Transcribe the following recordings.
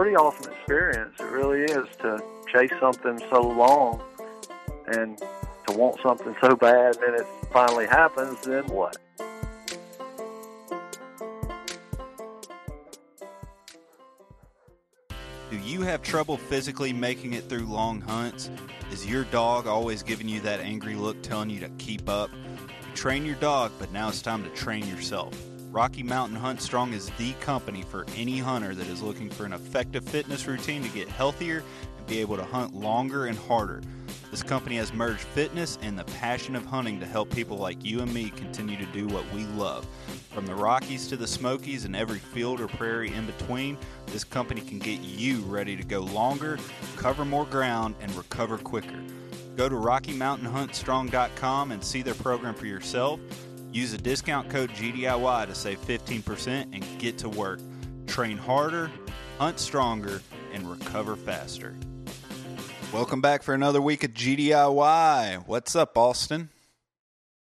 Pretty awesome experience. It really is to chase something so long and to want something so bad, and then it finally happens. Then what? Do you have trouble physically making it through long hunts? Is your dog always giving you that angry look telling you to keep up? You train your dog, but now it's time to train yourself. Rocky Mountain Hunt Strong is the company for any hunter that is looking for an effective fitness routine to get healthier and be able to hunt longer and harder. This company has merged fitness and the passion of hunting to help people like you and me continue to do what we love. From the Rockies to the Smokies and every field or prairie in between, this company can get you ready to go longer, cover more ground, and recover quicker. Go to RockyMountainHuntStrong.com and see their program for yourself. Use the discount code GDIY to save 15% and get to work. Train harder, hunt stronger, and recover faster. Welcome back for another week of GDIY. What's up, Austin?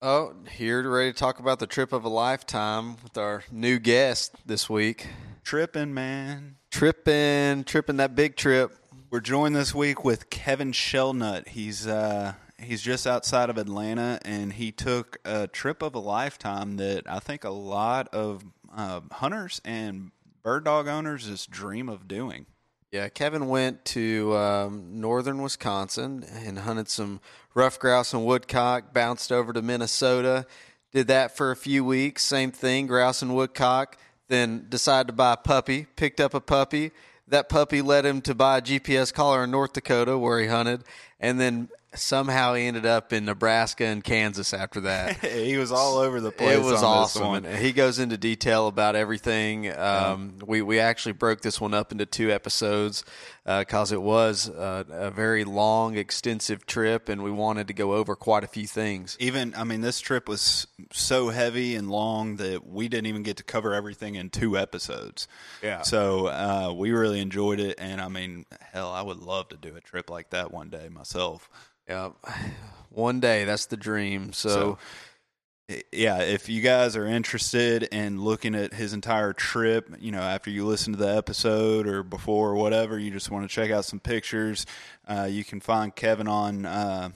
Oh, here ready to talk about the trip of a lifetime with our new guest this week. Tripping, man. Tripping, tripping that big trip. We're joined this week with Kevin Shelnut. He's uh, he's just outside of Atlanta, and he took a trip of a lifetime that I think a lot of uh, hunters and bird dog owners just dream of doing. Yeah, Kevin went to um, northern Wisconsin and hunted some ruffed grouse and woodcock. Bounced over to Minnesota, did that for a few weeks. Same thing, grouse and woodcock. Then decided to buy a puppy. Picked up a puppy. That puppy led him to buy a GPS collar in North Dakota where he hunted, and then somehow he ended up in Nebraska and Kansas after that. he was all over the place. It was awesome. He goes into detail about everything. Um, yeah. We we actually broke this one up into two episodes because uh, it was uh, a very long, extensive trip, and we wanted to go over quite a few things. Even I mean, this trip was so heavy and long that we didn't even get to cover everything in two episodes. Yeah. So uh, we really enjoyed it, and I mean, hell, I would love to do a trip like that one day myself. Yeah, one day that's the dream. So, so, yeah, if you guys are interested in looking at his entire trip, you know, after you listen to the episode or before or whatever, you just want to check out some pictures. Uh, you can find Kevin on uh,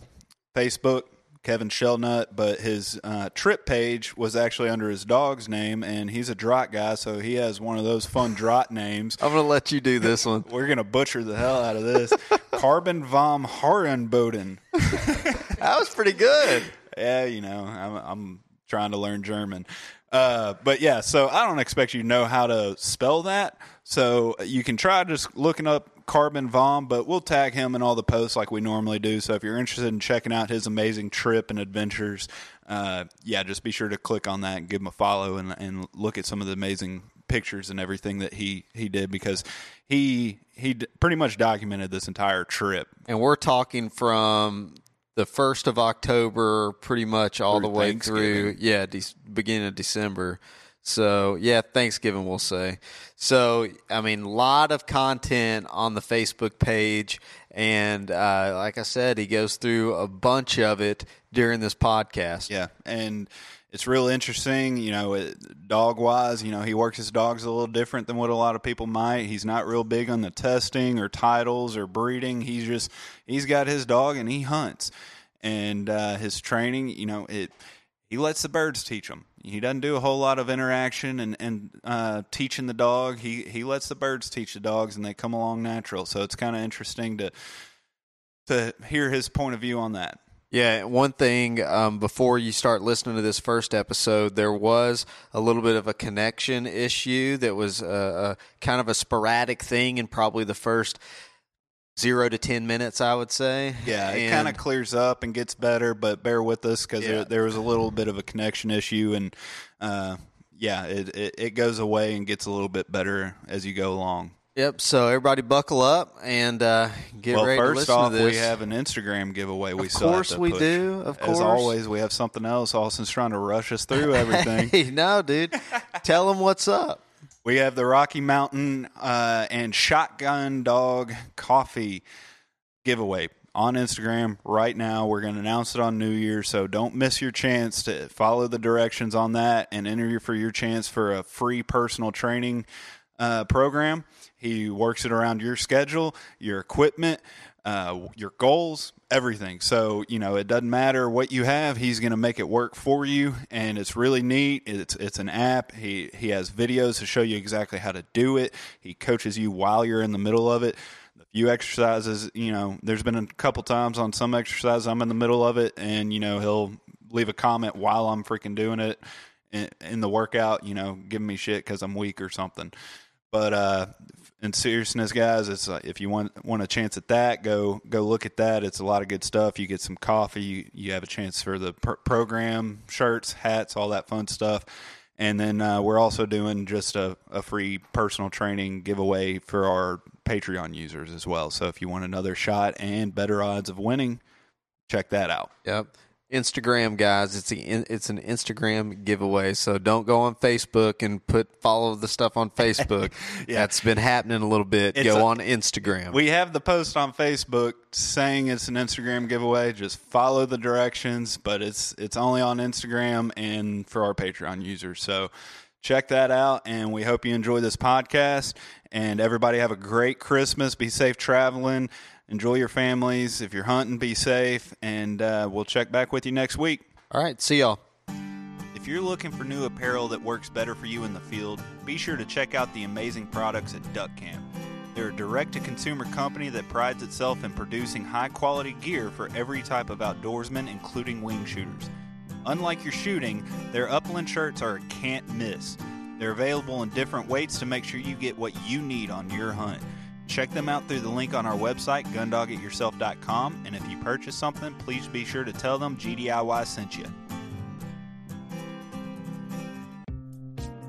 Facebook Kevin Shellnut. but his uh, trip page was actually under his dog's name, and he's a Draht guy, so he has one of those fun Draht names. I'm going to let you do this one. We're going to butcher the hell out of this. Carbon vom Harrenboden. that was pretty good. Yeah, you know, I'm, I'm trying to learn German. Uh, but yeah, so I don't expect you to know how to spell that. So you can try just looking up Carbon Vom, but we'll tag him in all the posts like we normally do. So if you're interested in checking out his amazing trip and adventures, uh, yeah, just be sure to click on that and give him a follow and, and look at some of the amazing pictures and everything that he he did because he he pretty much documented this entire trip. And we're talking from the first of October, pretty much all through the way through. Yeah, de- beginning of December. So yeah, Thanksgiving we'll say. So I mean, a lot of content on the Facebook page, and uh, like I said, he goes through a bunch of it during this podcast. Yeah, and it's real interesting. You know, dog wise, you know, he works his dogs a little different than what a lot of people might. He's not real big on the testing or titles or breeding. He's just he's got his dog and he hunts, and uh, his training. You know, it he lets the birds teach him. He doesn't do a whole lot of interaction and and uh, teaching the dog. He he lets the birds teach the dogs, and they come along natural. So it's kind of interesting to to hear his point of view on that. Yeah, one thing um, before you start listening to this first episode, there was a little bit of a connection issue that was a, a kind of a sporadic thing in probably the first zero to ten minutes, I would say. Yeah, it kind of clears up and gets better, but bear with us because yeah. there, there, was a little bit of a connection issue, and uh, yeah, it, it, it goes away and gets a little bit better as you go along. Yep. So everybody, buckle up and uh, get well, ready to listen off, to this. we have an Instagram giveaway. We of course we push. do. Of course, as always, we have something else. Austin's trying to rush us through everything. hey, no, dude, tell them what's up. We have the Rocky Mountain uh, and Shotgun Dog Coffee giveaway on Instagram right now. We're going to announce it on New Year, so don't miss your chance to follow the directions on that and enter for your chance for a free personal training uh, program. He works it around your schedule, your equipment, uh, your goals, everything. So you know it doesn't matter what you have; he's going to make it work for you, and it's really neat. It's it's an app. He he has videos to show you exactly how to do it. He coaches you while you're in the middle of it A few exercises, you know, there's been a couple times on some exercise I'm in the middle of it, and you know he'll leave a comment while I'm freaking doing it in, in the workout, you know, giving me shit because I'm weak or something. But uh, in seriousness, guys, it's uh, if you want want a chance at that, go go look at that. It's a lot of good stuff. You get some coffee. You, you have a chance for the pr- program shirts, hats, all that fun stuff. And then uh, we're also doing just a, a free personal training giveaway for our Patreon users as well. So if you want another shot and better odds of winning, check that out. Yep. Instagram guys, it's a, it's an Instagram giveaway. So don't go on Facebook and put follow the stuff on Facebook. yeah. That's been happening a little bit. It's go a, on Instagram. We have the post on Facebook saying it's an Instagram giveaway. Just follow the directions, but it's it's only on Instagram and for our Patreon users. So check that out and we hope you enjoy this podcast and everybody have a great Christmas. Be safe traveling. Enjoy your families. If you're hunting, be safe. And uh, we'll check back with you next week. All right. See y'all. If you're looking for new apparel that works better for you in the field, be sure to check out the amazing products at Duck Camp. They're a direct to consumer company that prides itself in producing high quality gear for every type of outdoorsman, including wing shooters. Unlike your shooting, their upland shirts are a can't miss. They're available in different weights to make sure you get what you need on your hunt. Check them out through the link on our website, gundogityourself.com, and if you purchase something, please be sure to tell them GDIY sent you.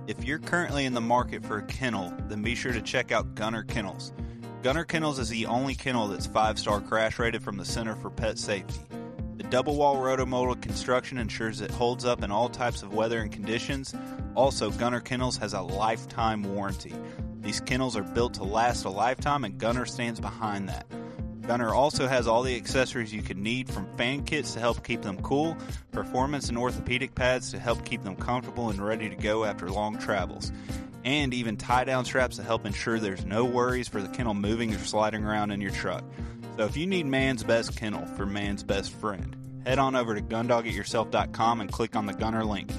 If you're currently in the market for a kennel, then be sure to check out Gunner Kennels. Gunner Kennels is the only kennel that's five star crash rated from the Center for Pet Safety. The double wall rotomolded construction ensures it holds up in all types of weather and conditions. Also, Gunner Kennels has a lifetime warranty. These kennels are built to last a lifetime, and Gunner stands behind that. Gunner also has all the accessories you could need from fan kits to help keep them cool, performance and orthopedic pads to help keep them comfortable and ready to go after long travels, and even tie down straps to help ensure there's no worries for the kennel moving or sliding around in your truck. So if you need man's best kennel for man's best friend, head on over to gundogityourself.com and click on the Gunner link.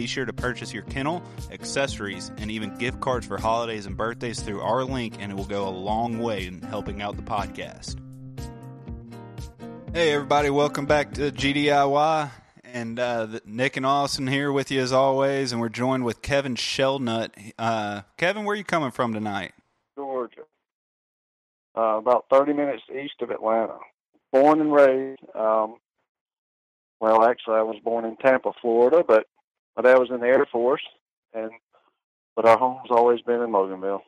Be sure to purchase your kennel, accessories, and even gift cards for holidays and birthdays through our link, and it will go a long way in helping out the podcast. Hey, everybody, welcome back to GDIY. And uh, Nick and Austin here with you as always, and we're joined with Kevin Shellnut. Uh, Kevin, where are you coming from tonight? Georgia uh, about 30 minutes east of Atlanta. Born and raised. Um, well, actually, I was born in Tampa, Florida, but my dad was in the Air Force, and but our home's always been in Loganville.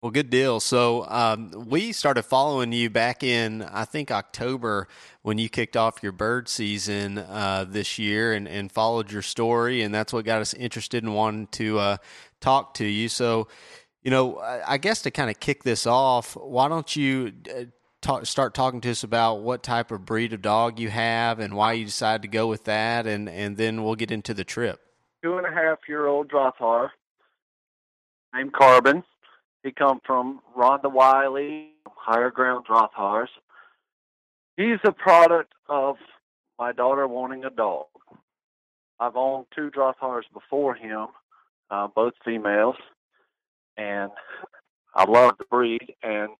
Well, good deal. So um, we started following you back in, I think, October when you kicked off your bird season uh, this year and, and followed your story. And that's what got us interested in wanting to uh, talk to you. So, you know, I guess to kind of kick this off, why don't you talk, start talking to us about what type of breed of dog you have and why you decided to go with that? And, and then we'll get into the trip. Two and a half year old Drahthaar named Carbon he come from Rhonda Wiley, Higher Ground Drahthaars. He's a product of my daughter wanting a dog. I've owned two Drahthaars before him, uh, both females, and I love the breed. And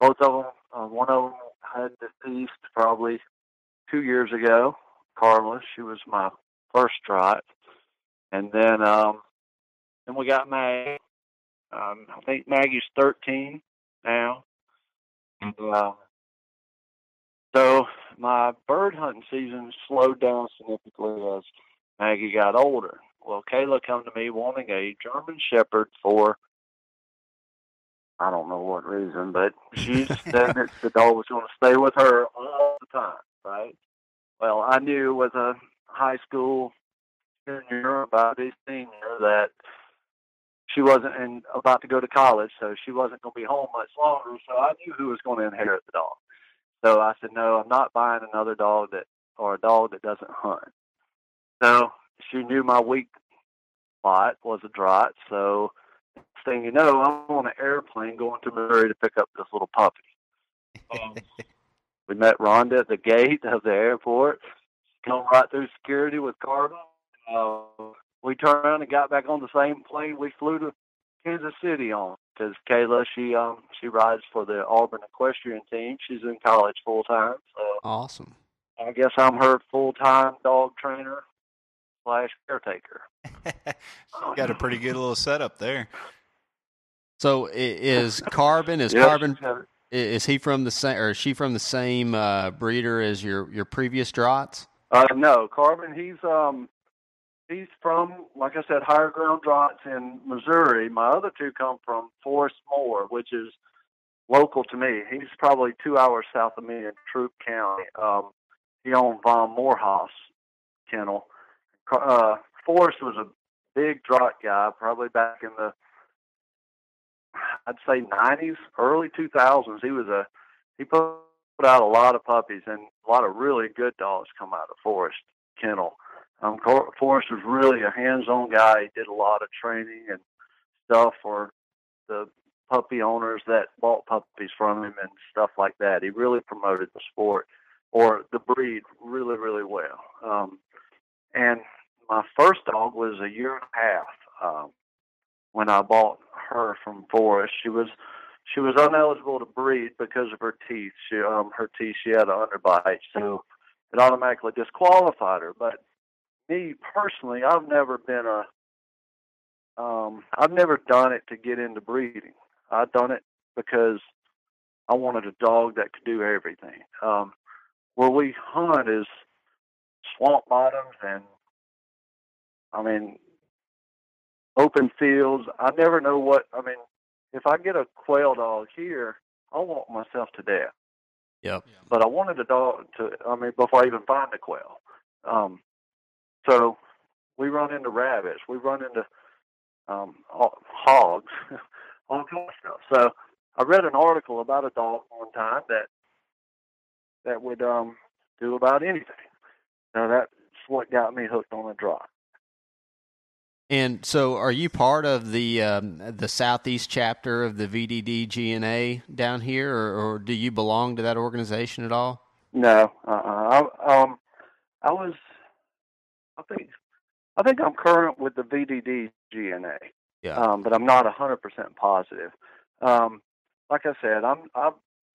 both of them, uh, one of them had deceased probably two years ago. Carla, she was my first Draht, and then um, then we got May, um, I think Maggie's 13 now. And, uh, so my bird hunting season slowed down significantly as Maggie got older. Well, Kayla come to me wanting a German Shepherd for I don't know what reason, but she said that the dog was going to stay with her all the time, right? Well, I knew as a high school junior, about a senior, that she wasn't in, about to go to college, so she wasn't going to be home much longer. So I knew who was going to inherit the dog. So I said, no, I'm not buying another dog that or a dog that doesn't hunt. So she knew my weak spot was a Draht. So next thing you know, I'm on an airplane going to Missouri to pick up this little puppy. Um, we met Rhonda at the gate of the airport. She come right through security with Cardinal. Uh, we turned around and got back on the same plane we flew to Kansas City on because Kayla she um she rides for the Auburn equestrian team. She's in college full time. So awesome. I guess I'm her full time dog trainer slash caretaker. got a pretty good little setup there. So is Carbon is Carbon is he from the same or is she from the same uh, breeder as your your previous Drahts? Uh, no, Carbon. He's um he's from, like I said, higher ground Drahts in Missouri. My other two come from Forrest Moore, which is local to me. He's probably two hours south of me in Troup County. Um, he owned Von Moorhouse kennel. Uh, Forrest was a big Draht guy, probably back in the, I'd say 90s, early 2000s. He was a, he put out a lot of puppies and a lot of really good dogs come out of Forrest kennel. Um, Forrest was really a hands-on guy. He did a lot of training and stuff for the puppy owners that bought puppies from him and stuff like that. He really promoted the sport or the breed really, really well. Um, and my first dog was a year and a half um, when I bought her from Forrest. She was she was uneligible to breed because of her teeth. She um her teeth she had an underbite, so it automatically disqualified her. But me personally, I've never been a um, I've never done it to get into breeding. I've done it because I wanted a dog that could do everything. Um, where we hunt is swamp bottoms and I mean open fields. I never know what I mean. If I get a quail dog here, I'll walk myself to death. Yep. But I wanted a dog to. I mean, before I even find a quail. Um, so we run into rabbits, we run into um, hogs, all kinds of stuff. So I read an article about a dog one time that that would um, do about anything. Now that's what got me hooked on a Draht. And so, are you part of the um, the southeast chapter of the VDD GNA down here, or, or, do you belong to that organization at all? No, uh-uh. I, um, I was I think I think I'm current with the VDD GNA. Yeah. Um, but I'm not a hundred percent positive. Um, like I said, I'm I'm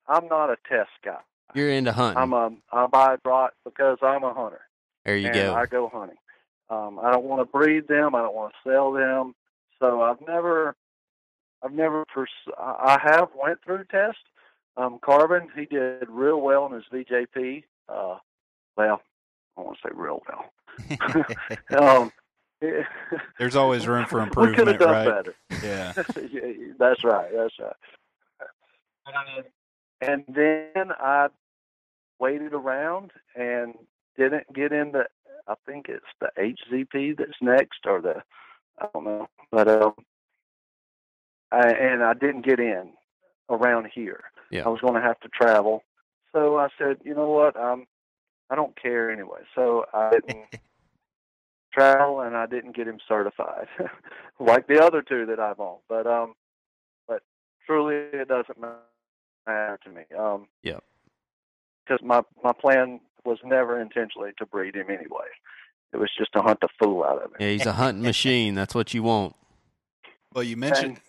I'm not a test guy. You're into hunting. I'm a I buy a Draht because I'm a hunter. There you go. I go hunting. Um, I don't want to breed them. I don't want to sell them. So I've never, I've never, pers- I have went through tests. Um, Carbon, he did real well in his VJP. Uh, well, I want to say real well. um, There's always room for improvement, we could have done right? better. Yeah. Yeah, that's right. That's right. And then I waited around and didn't get into. I think it's the HZP that's next, or the I don't know, but um, I, and I didn't get in around here. Yeah. I was going to have to travel, so I said, you know what, um, I don't care anyway. So I didn't travel, and I didn't get him certified, like the other two that I've on. But um, but truly, it doesn't matter to me. Um, yeah Because my my plan was never intentionally to breed him anyway. It was just to hunt the fool out of him. Yeah, he's a hunting machine. That's what you want. Well, you mentioned.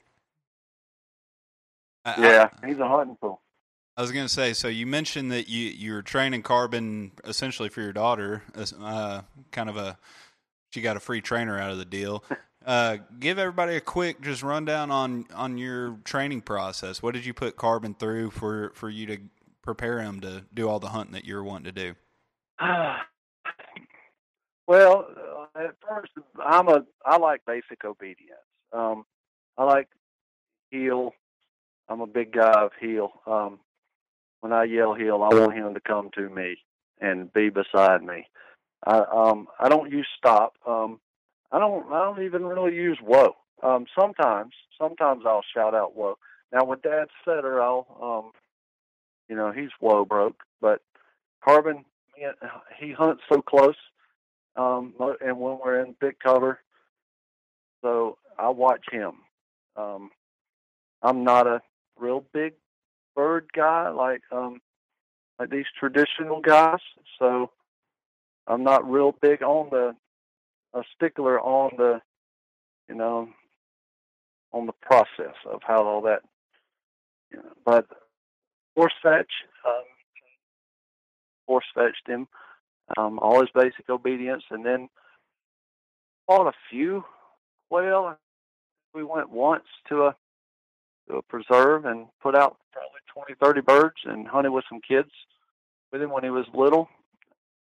I- I- Yeah, he's a hunting fool. I was going to say, so you mentioned that you you were training Carbon essentially for your daughter, uh, kind of a she got a free trainer out of the deal. Uh, give everybody a quick just rundown on on your training process. What did you put Carbon through for for you to prepare him to do all the hunting that you're wanting to do? Well, uh, at first, I'm a I like basic obedience. Um, I like heel. I'm a big guy of heel. Um, when I yell heel, I want him to come to me and be beside me. I um I don't use stop. Um, I don't I don't even really use whoa. Um, sometimes sometimes I'll shout out whoa. Now with Dad's setter, I'll um, you know he's whoa broke, but Carbon he hunts so close. Um, and when we're in big cover, so I watch him. Um, I'm not a real big bird guy like um like these traditional guys, so I'm not real big on the a stickler on the you know on the process of how all that you know but force fetch um force fetched him um all his basic obedience and then fought a few quail we went once to a to a preserve and put out probably 20 30 birds and hunted with some kids with him when he was little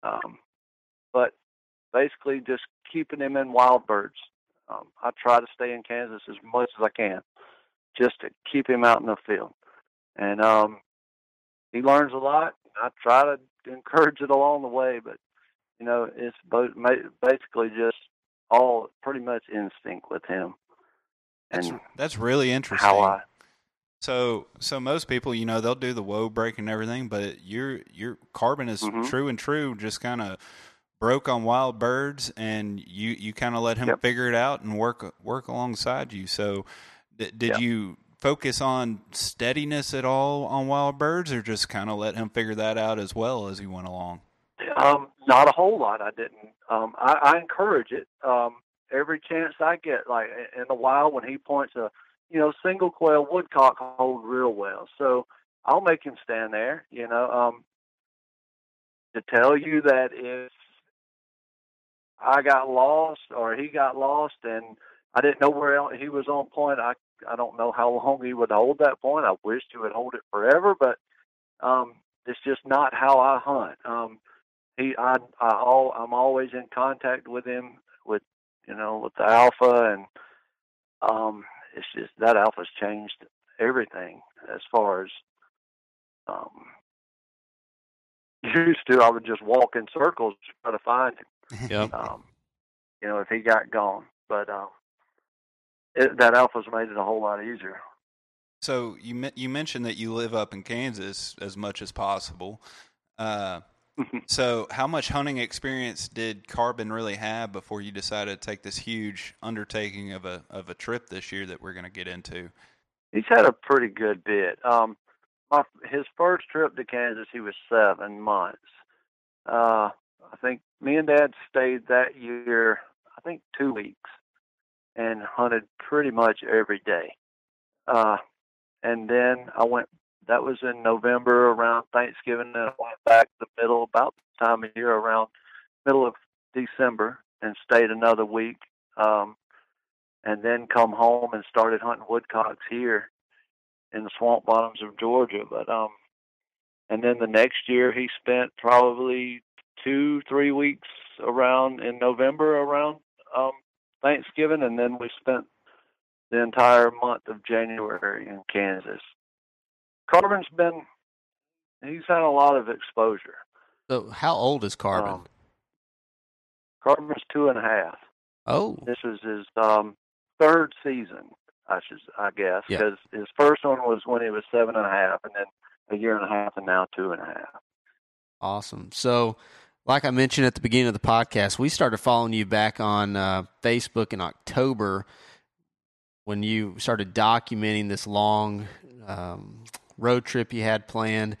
um but basically just keeping him in wild birds. Um, I try to stay in Kansas as much as I can, just to keep him out in the field. And um, he learns a lot. I try to encourage it along the way, but you know, it's basically just all pretty much instinct with him. That's And that's really interesting. how I So so most people, you know, they'll do the whoa break and everything, but your your carbon is Mhm. true and true, just kind of broke on wild birds, and you you kind of let him Yep. figure it out and work work alongside you. So d- did Yep. you focus on steadiness at all on wild birds, or just kind of let him figure that out as well as he went along? Um, not a whole lot. I didn't. Um, I, I encourage it um, every chance I get. Like in the wild, when he points a, you know, single quail woodcock hold real well. So I'll make him stand there. You know, um, to tell you that if I got lost or he got lost and I didn't know where else he was on point, I I don't know how long he would hold that point. I wished he would hold it forever, but um, it's just not how I hunt. Um, he I I all I'm always in contact with him with you know with the alpha and um it's just that alpha's changed everything as far as um used to I would just walk in circles to try to find him Yep. um you know if he got gone but um it, that alpha's made it a whole lot easier So you you mentioned that you live up in Kansas as much as possible. Uh, so how much hunting experience did Carbon really have before you decided to take this huge undertaking of a of a trip this year that we're going to get into? He's had a pretty good bit. Um, my his first trip to Kansas, he was seven months. Uh, I think me and Dad stayed that year. I think two weeks, and hunted pretty much every day. Uh, and then I went. That was in November around Thanksgiving, and I went back the middle about the time of year around middle of December and stayed another week. Um, and then come home and started hunting woodcocks here in the swamp bottoms of Georgia. But um, and then the next year he spent probably two, three weeks around in November around um Thanksgiving, and then we spent the entire month of January in Kansas. Carbon's been he's had a lot of exposure. So, how old is Carbon? Um, Carbon's two and a half. oh, This is his um, third season, I should, I guess, Yeah. because his first one was when he was seven and a half, and then a year and a half, and now two and a half. awesome. So, like I mentioned at the beginning of the podcast, we started following you back on uh, Facebook in October when you started documenting this long um, road trip you had planned.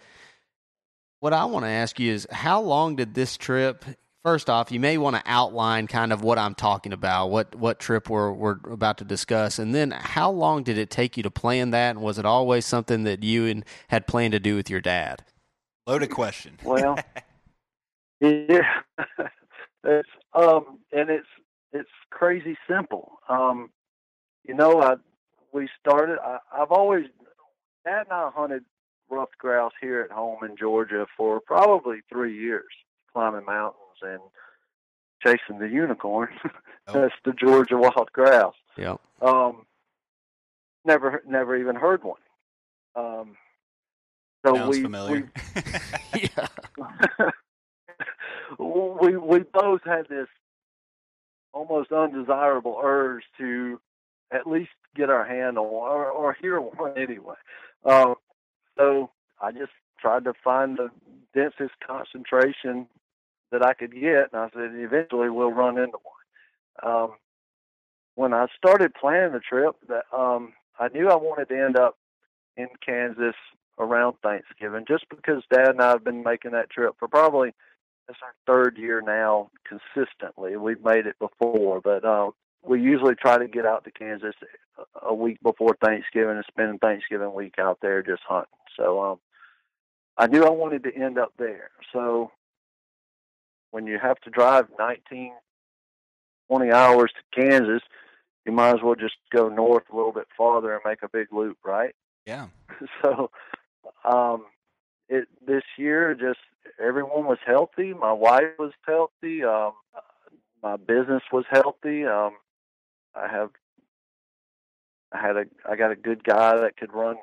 What I want to ask you is how long did this trip? First off, you may want to outline kind of what I'm talking about, what what trip we're we're about to discuss, and then how long did it take you to plan that? And was it always something that you and had planned to do with your dad? Loaded question. Well, yeah, it's um, and it's it's crazy simple. Um, you know, I we started. I, I've always Dad and I hunted ruffed grouse here at home in Georgia for probably three years, climbing mountains and chasing the unicorn. Oh. That's the Georgia wild grouse. Yep. Um, never, never even heard one. Um, so Sounds we, familiar. yeah. We, we both had this almost undesirable urge to at least get our hand on or, or hear one anyway. Um, so I just tried to find the densest concentration that I could get, and I said eventually we'll run into one. Um, when I started planning the trip, that um, I knew I wanted to end up in Kansas around Thanksgiving, just because Dad and I have been making that trip for probably it's our third year now consistently. We've made it before, but um, we usually try to get out to Kansas a week before Thanksgiving and spend Thanksgiving week out there just hunting. So um, I knew I wanted to end up there. So when you have to drive 19, 20 hours to Kansas, you might as well just go north a little bit farther and make a big loop, right? yeah. so um it this year just everyone was healthy. My wife was healthy um my business was healthy um i have i had a i got a good guy that could run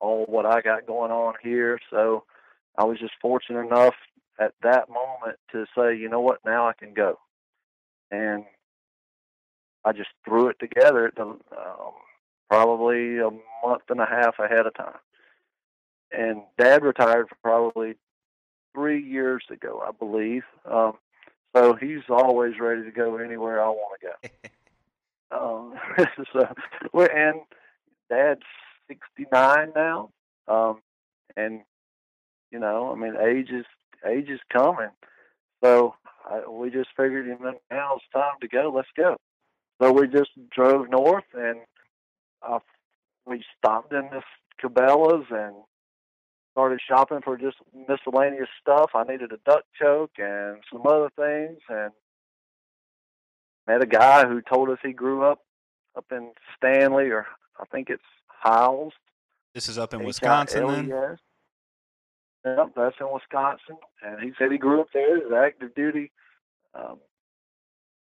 all what i got going on here. So i was just fortunate enough at that moment to say you know what? Now i can go. And i just threw it together the um probably a month and a half ahead of time. And Dad retired probably three years ago, I believe. Um, so he's always ready to go anywhere I want to go. um, so, we're, and Dad's 69 now, um, and you know, I mean, age is age is coming. So I, we just figured, you know, now it's time to go. Let's go. So we just drove north and uh, we stopped in this Cabela's and started shopping for just miscellaneous stuff. I needed a duck choke and some other things, and met a guy who told us he grew up up in Stanley, or I think it's Hiles. This is up in Wisconsin then? Yep, that's in Wisconsin, and he said he grew up there as an active duty um,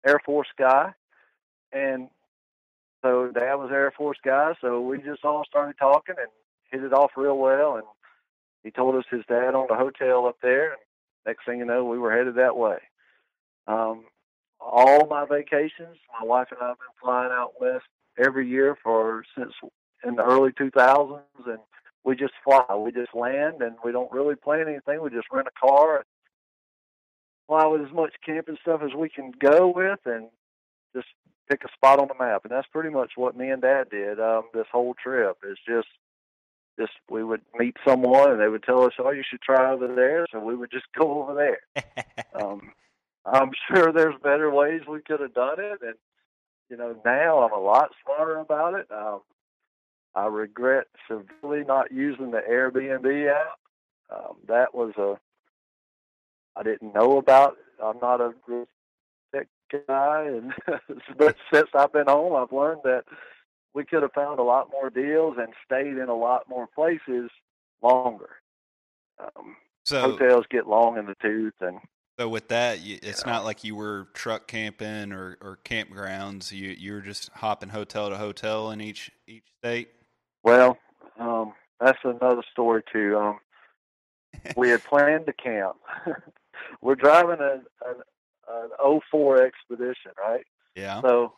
Air Force guy, and so Dad was Air Force guy, so we just all started talking and hit it off real well. And he told us his dad owned a hotel up there, and next thing you know, we were headed that way. Um, all my vacations, my wife and I have been flying out west every year for since in the early 2000s, and we just fly. We just land, and we don't really plan anything. We just rent a car, and fly with as much camping stuff as we can go with, and just pick a spot on the map, and that's pretty much what me and Dad did. Um, this whole trip is just, just we would meet someone, and they would tell us, "Oh, you should try over there," so we would just go over there. um, I'm sure there's better ways we could have done it, and you know now I'm a lot smarter about it. Um, I regret severely not using the Airbnb app. Um, that was a I didn't know about. I'm not a tech guy, and but since I've been home, I've learned that we could have found a lot more deals and stayed in a lot more places longer. Um, So hotels get long in the tooth, and So with that, it's yeah. not like you were truck camping or, or campgrounds. You you were just hopping hotel to hotel in each each state. Well, um, that's another story too. Um, we had planned to camp. we're driving an, an an 04 expedition, right? Yeah. So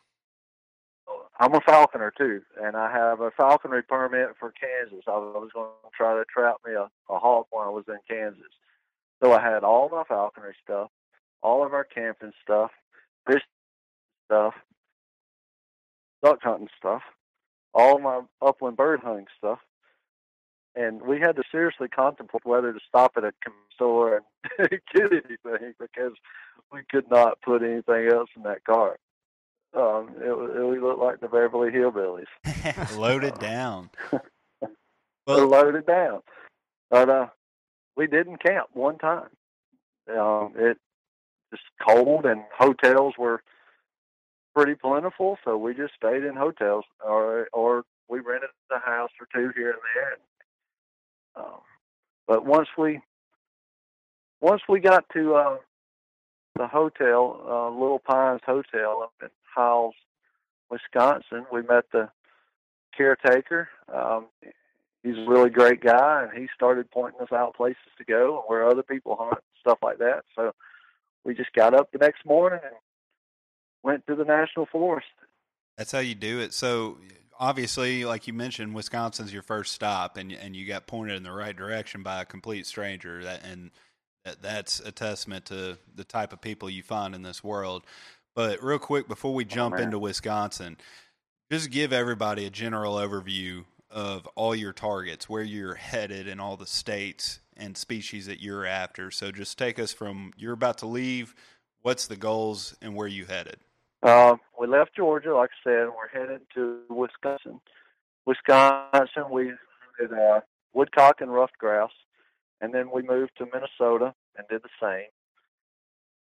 I'm a falconer too, and I have a falconry permit for Kansas. I was going to try to trap me a, a hawk when I was in Kansas. So I had all my falconry stuff, all of our camping stuff, fish stuff, duck hunting stuff, all my upland bird hunting stuff. And we had to seriously contemplate whether to stop at a store and get anything because we could not put anything else in that car. Um, it, it, we looked like the Beverly Hillbillies. loaded down. well, loaded down. But uh, we didn't camp one time. Um, it was cold and hotels were pretty plentiful, so we just stayed in hotels or or we rented a house or two here and there. And, um, but once we once we got to uh, the hotel, uh, Little Pines Hotel up in Hiles, Wisconsin, we met the caretaker. Um, he's a really great guy, and he started pointing us out places to go and where other people hunt, and stuff like that. So we just got up the next morning and went to the national forest. That's how you do it. So obviously, like you mentioned, Wisconsin's your first stop, and and you got pointed in the right direction by a complete stranger. That and that, that's a testament to the type of people you find in this world. But real quick, before we jump oh, into Wisconsin, just give everybody a general overview of all your targets, where you're headed, and all the states and species that you're after. So just take us from you're about to leave. What's the goals and where you headed? Uh, we left Georgia, like I said, and we're headed to Wisconsin. Wisconsin, we did uh, woodcock and ruffed grouse, and then we moved to Minnesota and did the same.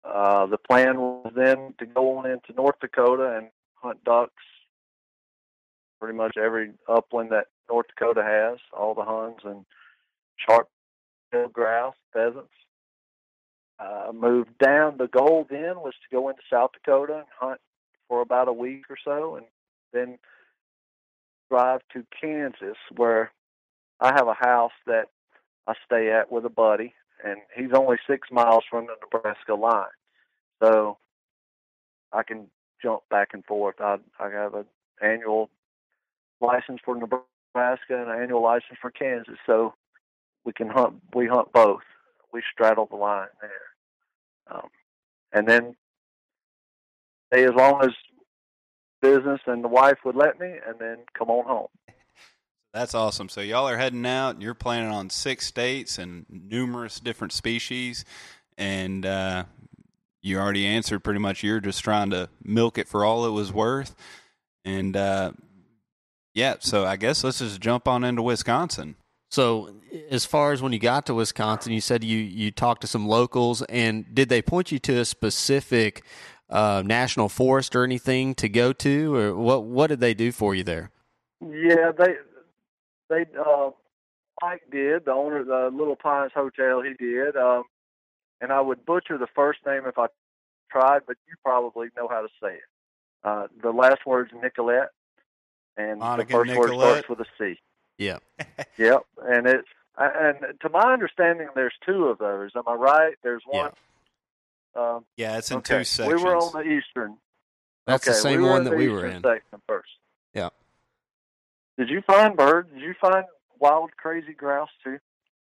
Uh, the plan was then to go on into North Dakota and hunt ducks pretty much every upland that North Dakota has, all the huns and sharp grouse, pheasants. Uh, moved down. The goal then was to go into South Dakota and hunt for about a week or so, and then drive to Kansas, where I have a house that I stay at with a buddy, and he's only six miles from the Nebraska line, so I can jump back and forth. I I have an annual license for Nebraska and an annual license for Kansas, so we can hunt. We hunt both. We straddle the line there, um, and then stay as long as business and the wife would let me, and then come on home. That's awesome. So y'all are heading out. And you're planning on six states and numerous different species, and uh, you already answered pretty much. You're just trying to milk it for all it was worth, and uh, yeah, so I guess let's just jump on into Wisconsin. So, as far as when you got to Wisconsin, you said you you talked to some locals, and did they point you to a specific uh, national forest or anything to go to, or what? What did they do for you there? Yeah, they they uh, Mike did the owner of the Little Pines Hotel. He did, um, and I would butcher the first name if I tried, but you probably know how to say it. Uh, the last word's Nicolet and Monica the first Nicolet. word starts with a C. Yeah. yep, and it's and to my understanding, there's two of those. Am I right? There's one. Yeah, um, yeah it's in okay. two sections. We were on the eastern. That's okay, the same we one that we were in. Section first. Yeah. Did you find birds? Did you find wild, crazy grouse too?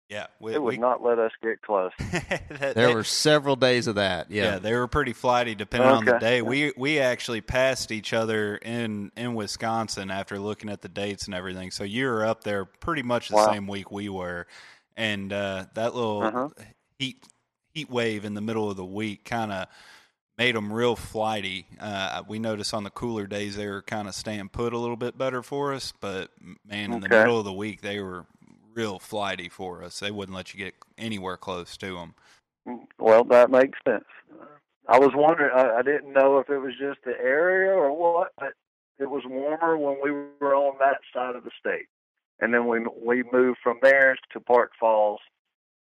Yeah, we, it would we, not let us get close. that, there they, were several days of that. Yeah. yeah, they were pretty flighty depending okay. on the day. We we actually passed each other in in Wisconsin after looking at the dates and everything. So you were up there pretty much the wow. same week we were, and uh, that little uh-huh. heat heat wave in the middle of the week kind of made them real flighty. Uh, we noticed on the cooler days they were kind of staying put a little bit better for us, but man, in okay. the middle of the week they were real flighty for us. They wouldn't let you get anywhere close to them. Well, that makes sense. I was wondering. I, I didn't know if it was just the area or what, but it was warmer when we were on that side of the state, and then we we moved from there to Park Falls,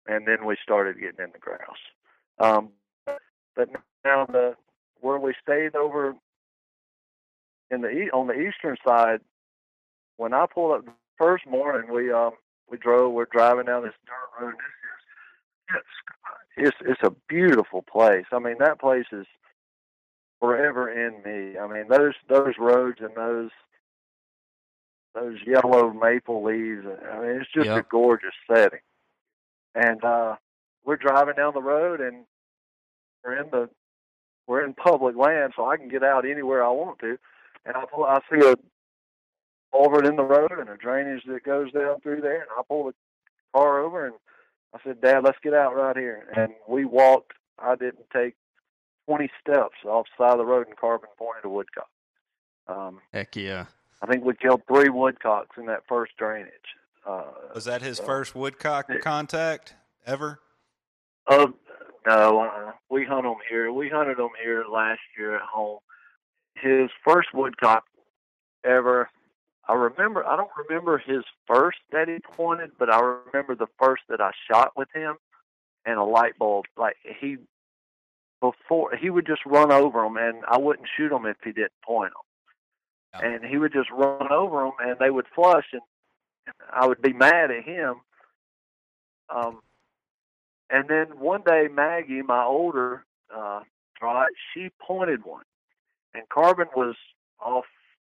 and then we started getting in the grouse. Um, but now the where we stayed over in the on the eastern side, when I pulled up the first morning, we um we drove. We're driving down this dirt road. This is it's it's a beautiful place. I mean, that place is forever in me. I mean, those those roads and those those yellow maple leaves. I mean, it's just Yep. a gorgeous setting. And uh we're driving down the road, and we're in the we're in public land, so I can get out anywhere I want to. And I pull, I see a culvert in the road and a drainage that goes down through there, and I pull the car over and I said, Dad, let's get out right here. And we walked. I didn't take 20 steps off the side of the road, and Carbon pointed a woodcock. Um, Heck yeah. I think we killed three woodcocks in that first drainage. Uh, Was that his so- first woodcock Yeah. contact ever? Uh, no, uh, we hunt them here. We hunted them here last year at home. His first woodcock ever. I remember. I don't remember his first that he pointed, but I remember the first that I shot with him, and a light bulb. Like he before he would just run over them, and I wouldn't shoot them if he didn't point them. Yeah. And he would just run over them, and they would flush, and I would be mad at him. Um, and then one day, Maggie, my older uh, Draht, she pointed one, and Carbon was off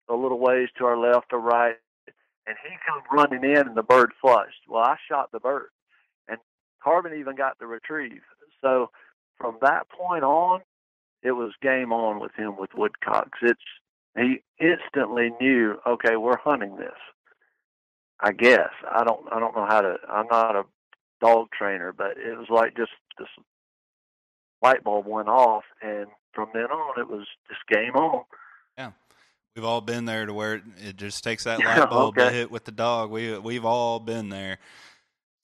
a little ways to our left or right, and he come running in, and the bird flushed. Well, I shot the bird, and Carbon even got the retrieve. So from that point on, it was game on with him with woodcocks. It's he instantly knew, okay, we're hunting this. I guess I don't I don't know how to. I'm not a dog trainer, but it was like just this light bulb went off, and from then on, it was just game on. Yeah, we've all been there to where it, just takes that light bulb to hit with the dog. We we've all been there.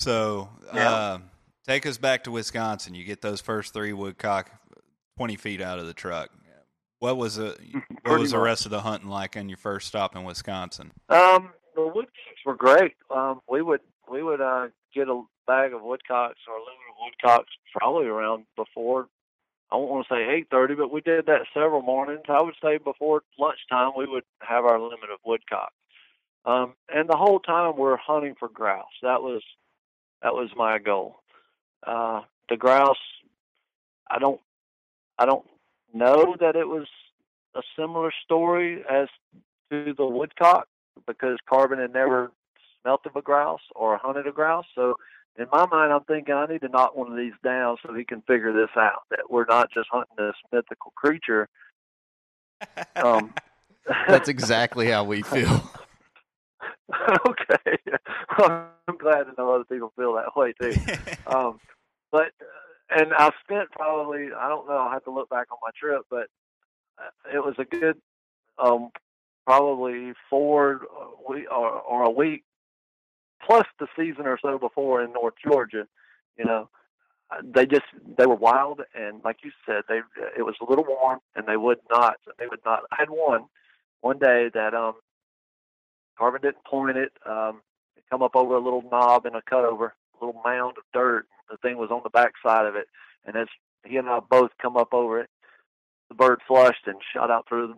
So Yeah. uh, take us back to Wisconsin. You get those first three woodcock twenty feet out of the truck. What was the what was the rest of the hunting like on your first stop in Wisconsin? Um, the woodcocks were great. Um, we would we would uh get a bag of woodcocks or a of woodcocks probably around before. I won't want to say eight thirty, but we did that several mornings. I would say before lunchtime we would have our limit of woodcock. Um, and the whole time we're hunting for grouse. That was that was my goal. Uh, the grouse, I don't I don't know that it was a similar story as to the woodcock because Carbon had never smelt of a grouse or hunted a grouse. So in my mind, I'm thinking I need to knock one of these down so he can figure this out. That we're not just hunting this mythical creature. Um, That's exactly how we feel. okay. I'm glad to know other people feel that way too. Um, but and I spent probably I don't know I have to look back on my trip, but uh, it was a good um, probably four we or, or a week plus the season or so before in North Georgia. You know, they just they were wild and like you said they it was a little warm and they would not they would not. I had one one day that um Carbon didn't point it. Um, it come up over a little knob and a cutover, a little mound of dirt. The thing was on the back side of it, and as he and I both come up over it, the bird flushed and shot out through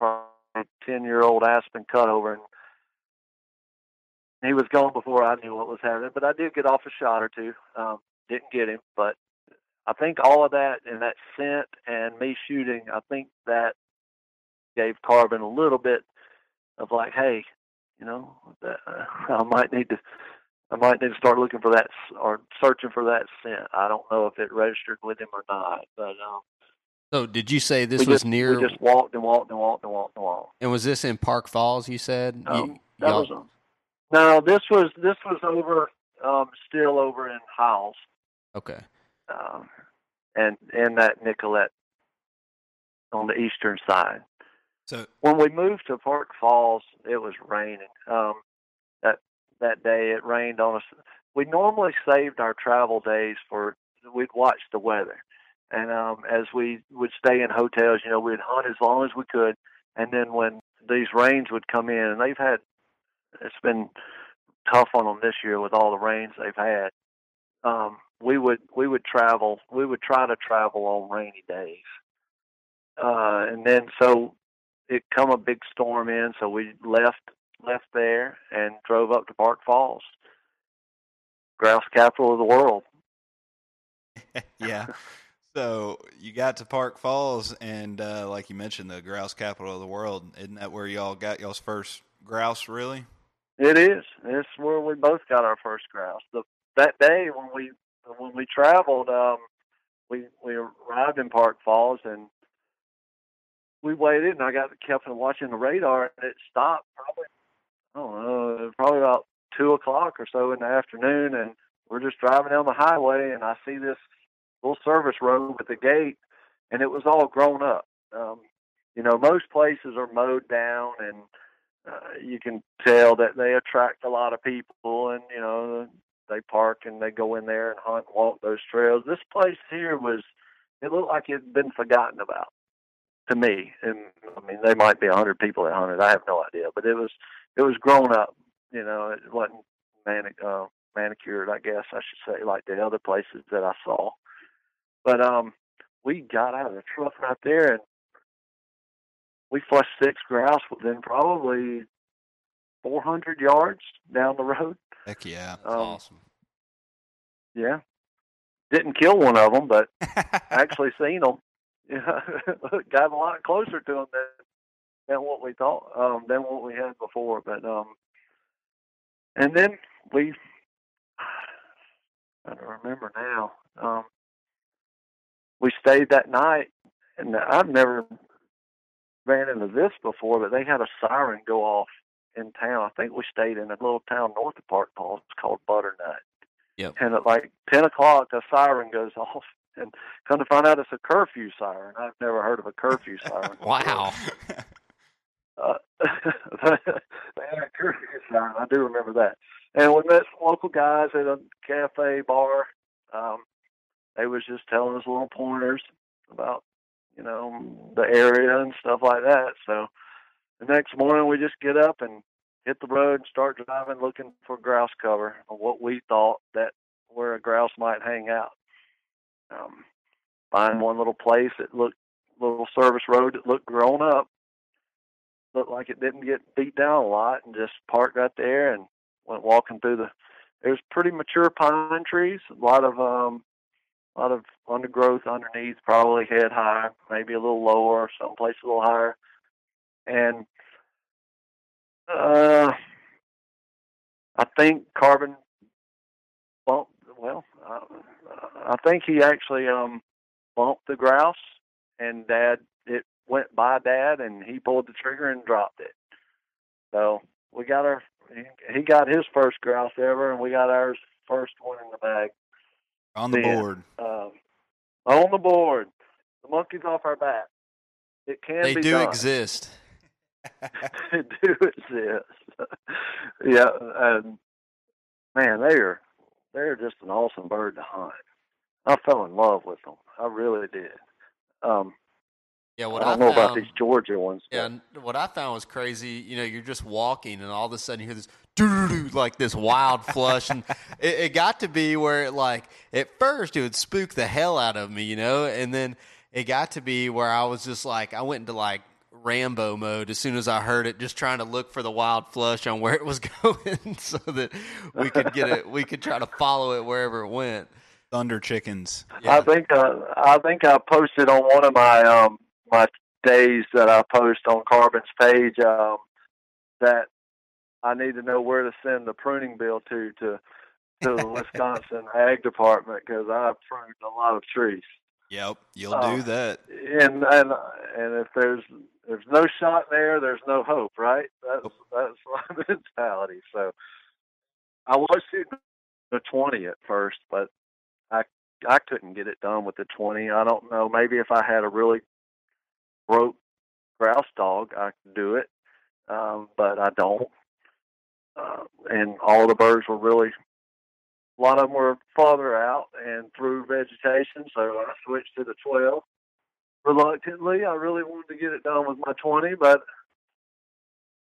the ten-year-old aspen cutover, and he was gone before I knew what was happening. But I did get off a shot or two. Um, didn't get him, but I think all of that and that scent and me shooting, I think that gave Carbon a little bit of like, hey, you know, that, uh, I might need to, I might need to start looking for that or searching for that scent. I don't know if it registered with him or not, but um, So, did you say this was just near? we just walked and walked and walked and walked and walked. and was this in Park Falls? You said. You- Um, that was no, this was this was over, um, still over in Howells. okay. um, and and that Nicolet on the eastern side. So when we moved to Park Falls, it was raining. Um, that that day, it rained on us. We normally saved our travel days for we'd watch the weather, and um, as we would stay in hotels, you know, we'd hunt as long as we could, and then when these rains would come in, and they've had, it's been tough on them this year with all the rains they've had. Um, we would we would travel. We would try to travel on rainy days, uh, and then so it come a big storm in, so we left left there and drove up to Park Falls, grouse capital of the world. yeah. So you got to Park Falls, and uh, like you mentioned, the grouse capital of the world. Isn't that where y'all got y'all's first grouse? Really? It is. It's where we both got our first grouse. The, that day when we when we traveled, um, we we arrived in Park Falls and we waited, and I got kept watching the radar, and it stopped probably I don't know, probably about two o'clock or so in the afternoon, and we're just driving down the highway, and I see this little service road with a gate, and it was all grown up. Um, you know, most places are mowed down, and uh, you can tell that they attract a lot of people, and you know, they park and they go in there and hunt, and walk those trails. This place here was, it looked like it had been forgotten about to me. And I mean, they might be a hundred people that hunted. I have no idea, but it was it was grown up. You know, it wasn't manic, uh, manicured. I guess I should say, like the other places that I saw. But um, we got out of the truck right there and we flushed six grouse within probably 400 yards down the road. Heck yeah, Um, awesome. Yeah, didn't kill one of them, but actually seen them. Yeah, got a lot closer to them than than what we thought, um, than what we had before. But um, and then we, I don't remember now. Um, we stayed that night, and I've never ran into this before, but they had a siren go off in town. I think we stayed in a little town north of Park Falls. It's called Butternut. Yep. And at like ten o'clock, a siren goes off, and come to find out it's a curfew siren. I've never heard of a curfew siren. Wow. Uh, they had a curfew siren. I do remember that. And we met some local guys at a cafe bar. Um, they was just telling us little pointers about, you know, the area and stuff like that. So the next morning we just get up and hit the road and start driving looking for grouse cover or what we thought that where a grouse might hang out. Um, find one little place that looked little service road that looked grown up looked like it didn't get beat down a lot and just parked right there and went walking through the there's pretty mature pine trees a lot of um a lot of undergrowth underneath probably head high maybe a little lower someplace a little higher and uh i think carbon bumped well uh, i think he actually um bumped the grouse and dad it went by dad and he pulled the trigger and dropped it. So we got our he got his first grouse ever and we got ours first one in the bag. On the Yeah. board. Um, on the board. The monkey's off our back. It can They be do done. exist. they do exist. yeah, and man, they are they're just an awesome bird to hunt. I fell in love with them. I really did. Um, Yeah, what I I, don't know about these Georgia ones. Yeah, and what I found was crazy. You know, you're just walking, and all of a sudden you hear this like this wild flush, and it, it got to be where it like at first it would spook the hell out of me, you know, and then it got to be where I was just like I went into like Rambo mode as soon as I heard it, just trying to look for the wild flush on where it was going, so that we could get it, we could try to follow it wherever it went. Thunder chickens. Yeah. I think uh, I think I posted on one of my um my days that I post on Carbon's page um that I need to know where to send the pruning bill to to to the Wisconsin Ag Department because I've pruned a lot of trees. Yep, you'll Oh. do that. And and and if there's there's no shot there, there's no hope, right? That's that's my mentality. So I was shooting the twenty at first, but I I couldn't get it done with the twenty. I don't know. Maybe if I had a really broke grouse dog, I could do it, um, but I don't. Uh, and all the birds were really a lot of them were farther out and through vegetation, so I switched to the twelve reluctantly. I really wanted to get it done with my 20, but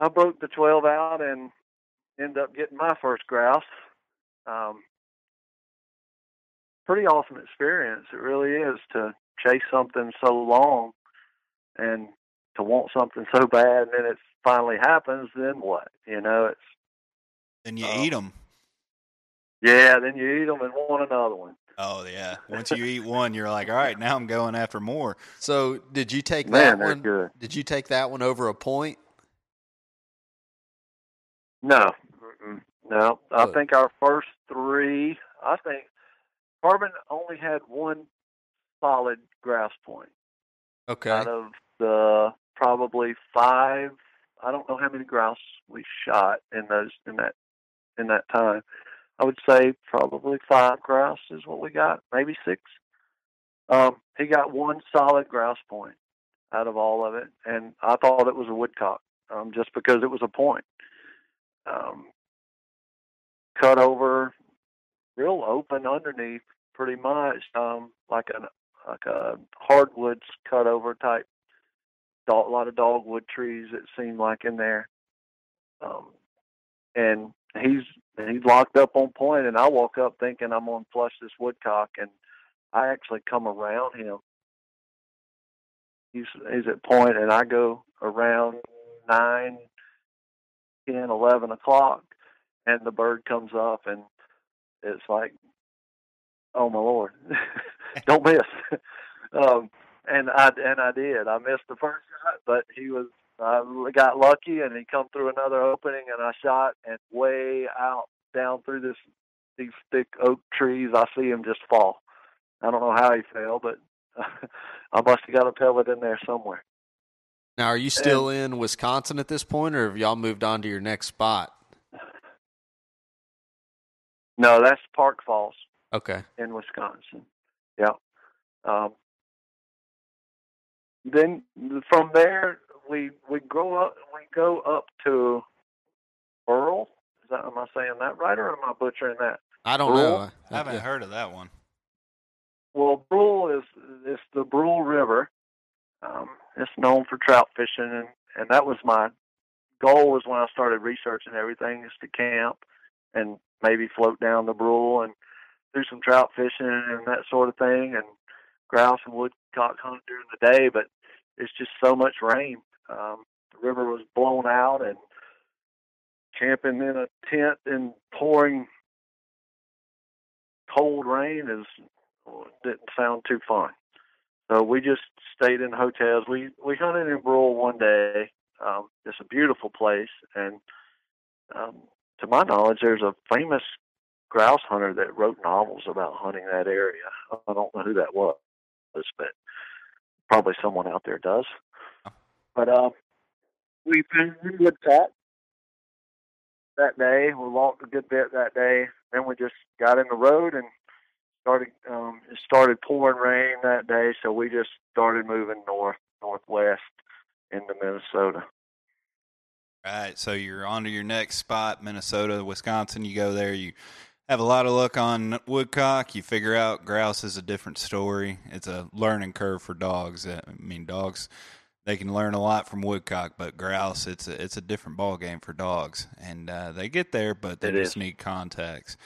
I broke the 12 out and ended up getting my first grouse. Um, pretty awesome experience. It really is to chase something so long and to want something so bad, and then it finally happens. Then what? You know, it's Then you Oh. eat them. yeah. Then you eat them and want another one. Oh yeah. Once you eat one, you're like, all right, now I'm going after more. So did you take that Man, they're one? good. Did you take that one over a point? No, no. I think our first three. I think Carbon only had one solid grouse point Okay. out of the probably five. I don't know how many grouse we shot in those in that in that time. I would say probably five grouse is what we got, maybe six. Um, he got one solid grouse point out of all of it, and I thought it was a woodcock, um, just because it was a point. Um, cut over, real open underneath, pretty much, um, like a like a hardwoods cut over type. Dog, a lot of dogwood trees. It seemed like in there, um, and he's he's locked up on point, and I walk up thinking I'm gonna flush this woodcock, and I actually come around him. He's he's at point, and I go around nine, ten, eleven o'clock, and the bird comes up, and it's like, oh my lord, don't miss. um, and I and I did. I missed the first shot, but he was. I got lucky, and he come through another opening, and I shot, and way out down through this these thick oak trees, I see him just fall. I don't know how he fell, but I must have got a pellet in there somewhere. Now, are you still in Wisconsin at this point, or have y'all moved on to your next spot? No, that's Park Falls Okay. in Wisconsin. Yeah. Um, then from there we we go up we go up to Earl. Is that am I saying that right or am I butchering that? I don't Brule? know. I haven't heard of that one. Well, Brule is is the Brule River. Um, it's known for trout fishing, and and that was my goal. Was when I started researching everything is to camp and maybe float down the Brule and do some trout fishing and that sort of thing, and grouse and woodcock hunt during the day. But it's just so much rain. Um, the river was blown out, and camping in a tent in pouring cold rain is didn't sound too fun. So we just stayed in hotels. We we hunted in Brule one day. Um, it's a beautiful place, and um, to my knowledge, there's a famous grouse hunter that wrote novels about hunting that area. I don't know who that was, but probably someone out there does. But um, we found one woodcock that day. We walked a good bit that day. Then we just got in the road and started. Um, it started pouring rain that day, so we just started moving north, northwest into Minnesota. Right. So you're on to your next spot, Minnesota, Wisconsin. You go there, you have a lot of luck on woodcock. You figure out grouse is a different story. It's a learning curve for dogs. I mean, dogs they can learn a lot from woodcock, but grouse it's a it's a different ball game for dogs, and uh, they get there, but they It just is. need contacts.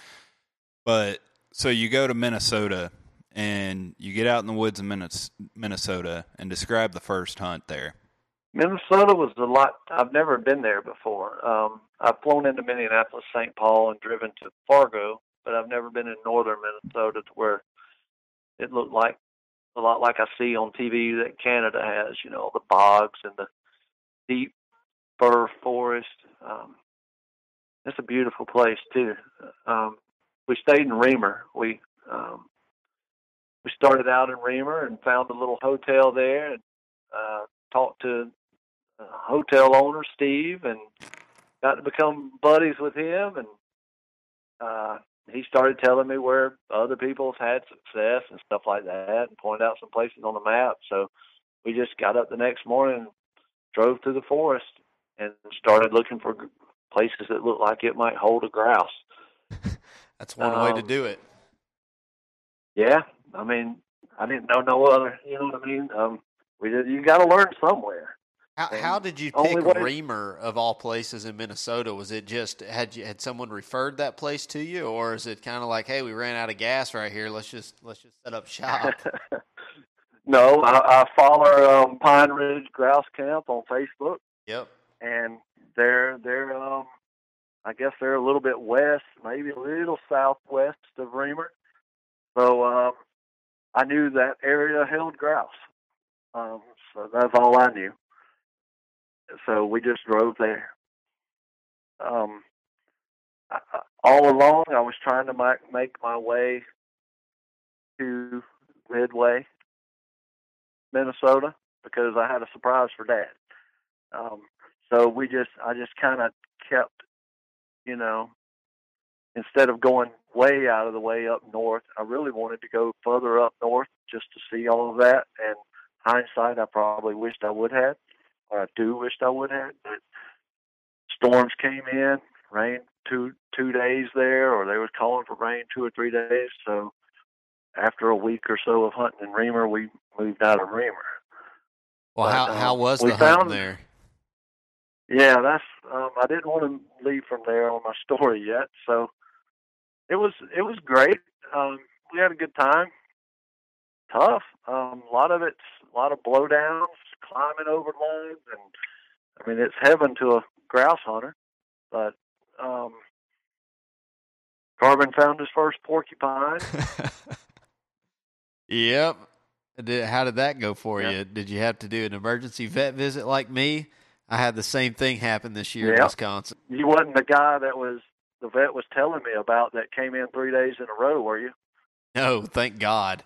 But so you go to Minnesota and you get out in the woods in Minnes- Minnesota and describe the first hunt there. Minnesota was a lot. I've never been there before. Um, I've flown into Minneapolis, St. Paul, and driven to Fargo, but I've never been in northern Minnesota to where it looked like a lot like I see on TV that Canada has. You know, the bogs and the deep fir forest. Um, it's a beautiful place too. Um, we stayed in Remer. We um, we started out in Remer and found a little hotel there and uh, talked to hotel owner Steve and got to become buddies with him. And uh he started telling me where other people's had success and stuff like that and pointed out some places on the map. So we just got up the next morning and drove through the forest and started looking for places that looked like it might hold a grouse. That's one way to Um, do it. yeah i mean i didn't know no other you know what i mean? Um we did you got to learn somewhere How, how did you pick Remer of all places in Minnesota? Was it just had you had someone referred that place to you, or is it kind of like, hey, we ran out of gas right here, let's just let's just set up shop? no, I, I follow um, Pine Ridge Grouse Camp on Facebook, yep. and they're they're um, I guess they're a little bit west, maybe a little southwest of Remer. So um, I knew that area held grouse. Um, so that's all I knew. So we just drove there. Um, I, all along, I was trying to make, make my way to Midway, Minnesota, because I had a surprise for Dad. Um, so we just, I just kind of kept, you know, instead of going way out of the way up north, I really wanted to go further up north just to see all of that. And hindsight, I probably wished I would have, I do wish I would have. But storms came in, rain two two days there, or they was calling for rain two or three days. So after a week or so of hunting in Remer, we moved out of Remer. Well, But, how um, how was we the found- there? Yeah, that's. Um, I didn't want to leave from there on my story yet, so it was it was great. Um, we had a good time. Tough. Um, a lot of it's a lot of blowdowns, climbing over lines, and I mean it's heaven to a grouse hunter. But um, Carbon found his first porcupine. yep. Did, how did that go for Yeah. you? Did you have to do an emergency vet visit like me? I had the same thing happen this year in Wisconsin. You wasn't the guy that was the vet was telling me about that came in three days in a row, were you? No, thank God.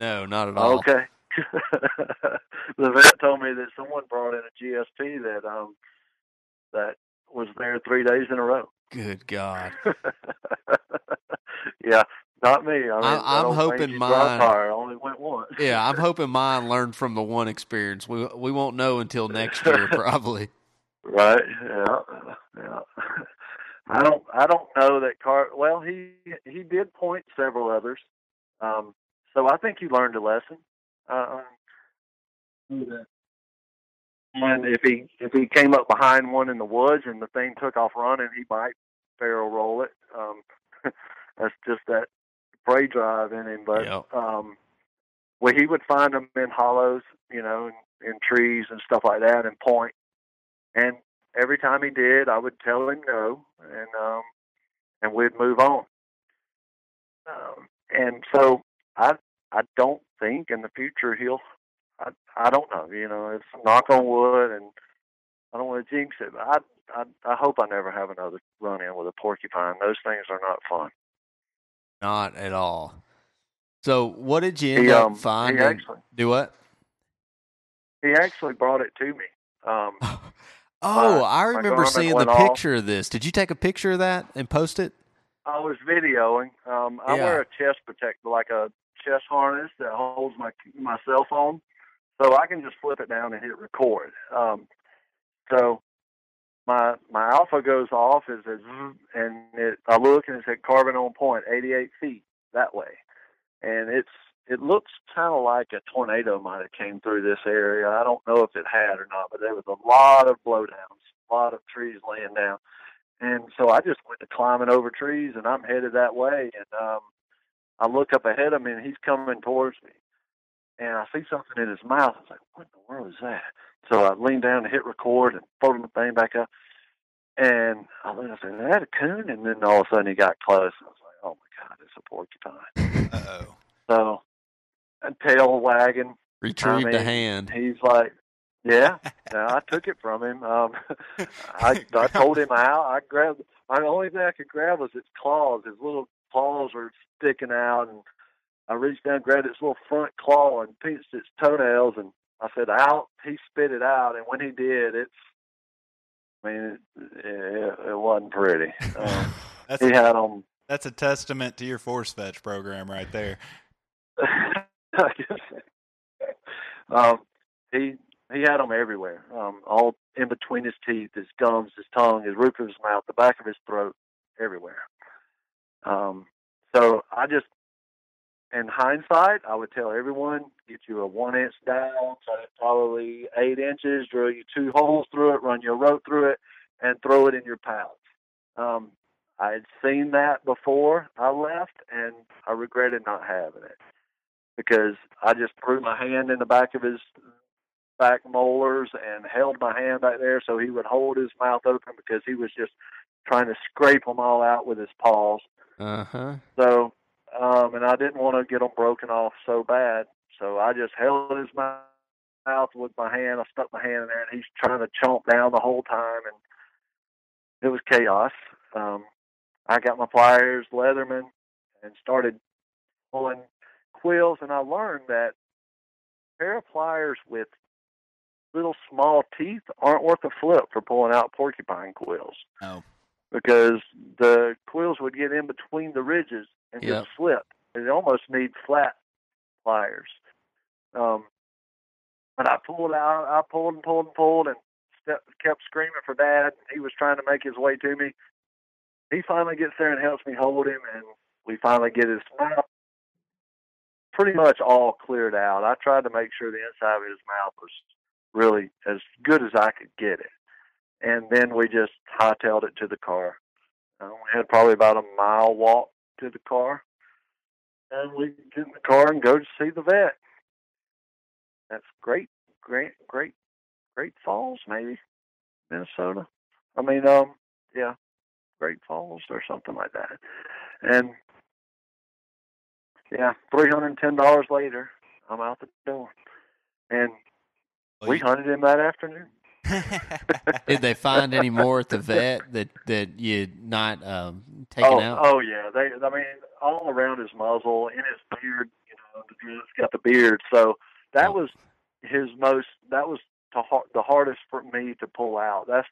No, not at all. Okay. the vet told me that someone brought in a GSP that um that was there three days in a row. Good God. yeah, not me. I mean, I'm- I'm hoping mine- tire only went once. Yeah, I'm hoping mine learned from the one experience. We we won't know until next year, probably. Right. Yeah. Yeah. I don't. I don't know that car. Well, he he did point several others. Um. So I think he learned a lesson. Uh, um, and if he if he came up behind one in the woods and the thing took off running, he might barrel roll it. Um. that's just that prey drive in him. But Yep. um, well, he would find them in hollows, you know, in, in trees and stuff like that, and point. And every time he did, I would tell him no, and um, and we'd move on. Um, and so I I don't think in the future he'll. I I don't know. You know, it's knock on wood, and I don't want to jinx it. But I I I hope I never have another run in with a porcupine. Those things are not fun. Not at all. So, what did you end He up um he finding? actually Do what? he actually brought it to me. Um, Oh, My- I remember seeing the went off. picture of this. Did you take a picture of that and post it? I was videoing. Um, I Yeah. wear a chest protector, like a chest harness that holds my my cell phone, so I can just flip it down and hit record. Um, so my my alpha goes off as a and it, I look and it said carbon on point, 88 feet that way, and it's it looks kind of like a tornado might have came through this area. I don't know if it had or not, but there was a lot of blowdowns, a lot of trees laying down. And so I just went to climbing over trees, and I'm headed that way. And um, I look up ahead of me, and he's coming towards me. And I see something in his mouth. I was like, "What in the world is that?" So I leaned down to hit record and folded the thing back up. And I looked. I said, "Is that a coon?" And then all of a sudden, he got close. I was like, "Oh my god, it's a porcupine!" Uh oh. So, a tail wagging. Retrieved a mean, hand. He's like, yeah, no, I took it from him. Um, I, I told him how. I grabbed. The only thing I could grab was its claws. His little claws are sticking out, and I reached down, grabbed its little front claw, and pinched its toenails. And I said, "Out!" He spit it out, and when he did, it's. I mean, it, it, it wasn't pretty. Um, he had them. that's a testament to your force fetch program right there. Um, he he had them everywhere, um, all in between his teeth, his gums, his tongue, his roof of his mouth, the back of his throat, everywhere. Um, so I just in hindsight, I would tell everyone get you a one inch dowel, cut it probably eight inches, drill you two holes through it, run your rope through it, and throw it in your pouch. Um, I had seen that before I left, and I regretted not having it because I just threw my hand in the back of his back molars and held my hand back there so he would hold his mouth open because he was just trying to scrape them all out with his paws. Uh huh. So, um, and I didn't want to get them broken off so bad, so I just held his mouth with my hand. I stuck my hand in there, and he's trying to chomp down the whole time, and it was chaos. Um, I got my pliers, Leatherman, and started pulling quills, and I learned that a pair of pliers with little small teeth aren't worth a flip for pulling out porcupine quills. No. Because the quills would get in between the ridges and Yep. just slip. It almost need flat pliers. Um, but I pulled out, I pulled and pulled and pulled and stepped, kept screaming for dad. He was trying to make his way to me. He finally gets there and helps me hold him, and we finally get his mouth pretty much all cleared out. I tried to make sure the inside of his mouth was really as good as I could get it. And then we just hightailed it to the car. Uh, we had probably about a mile walk to the car. And we get in the car and go to see the vet. That's great, great, great, Great Falls, maybe, Minnesota. I mean, um, yeah, Great Falls or something like that. And yeah, three hundred and ten dollars later, I'm out the door. And Well, we you- hunted him that afternoon. Did they find any more at the vet that that you not um, taken oh, out? oh yeah. They, I mean, all around his muzzle, in his beard. You know, the dude's got the beard. So that Oh. was his most. That was the the hardest for me to pull out. That's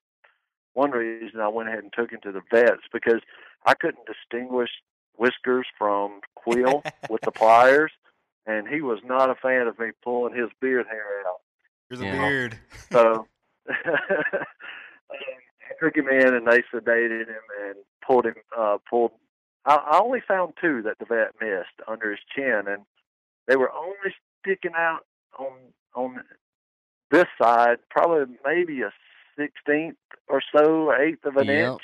one reason I went ahead and took him to the vets because I couldn't distinguish whiskers from quill with the pliers, and he was not a fan of me pulling his beard hair out. Here's a Yeah. beard. So Took him in and they sedated him and pulled him uh pulled I, I only found two that the vet missed under his chin and they were only sticking out on on this side, probably maybe a sixteenth or so, eighth of an Yep. inch.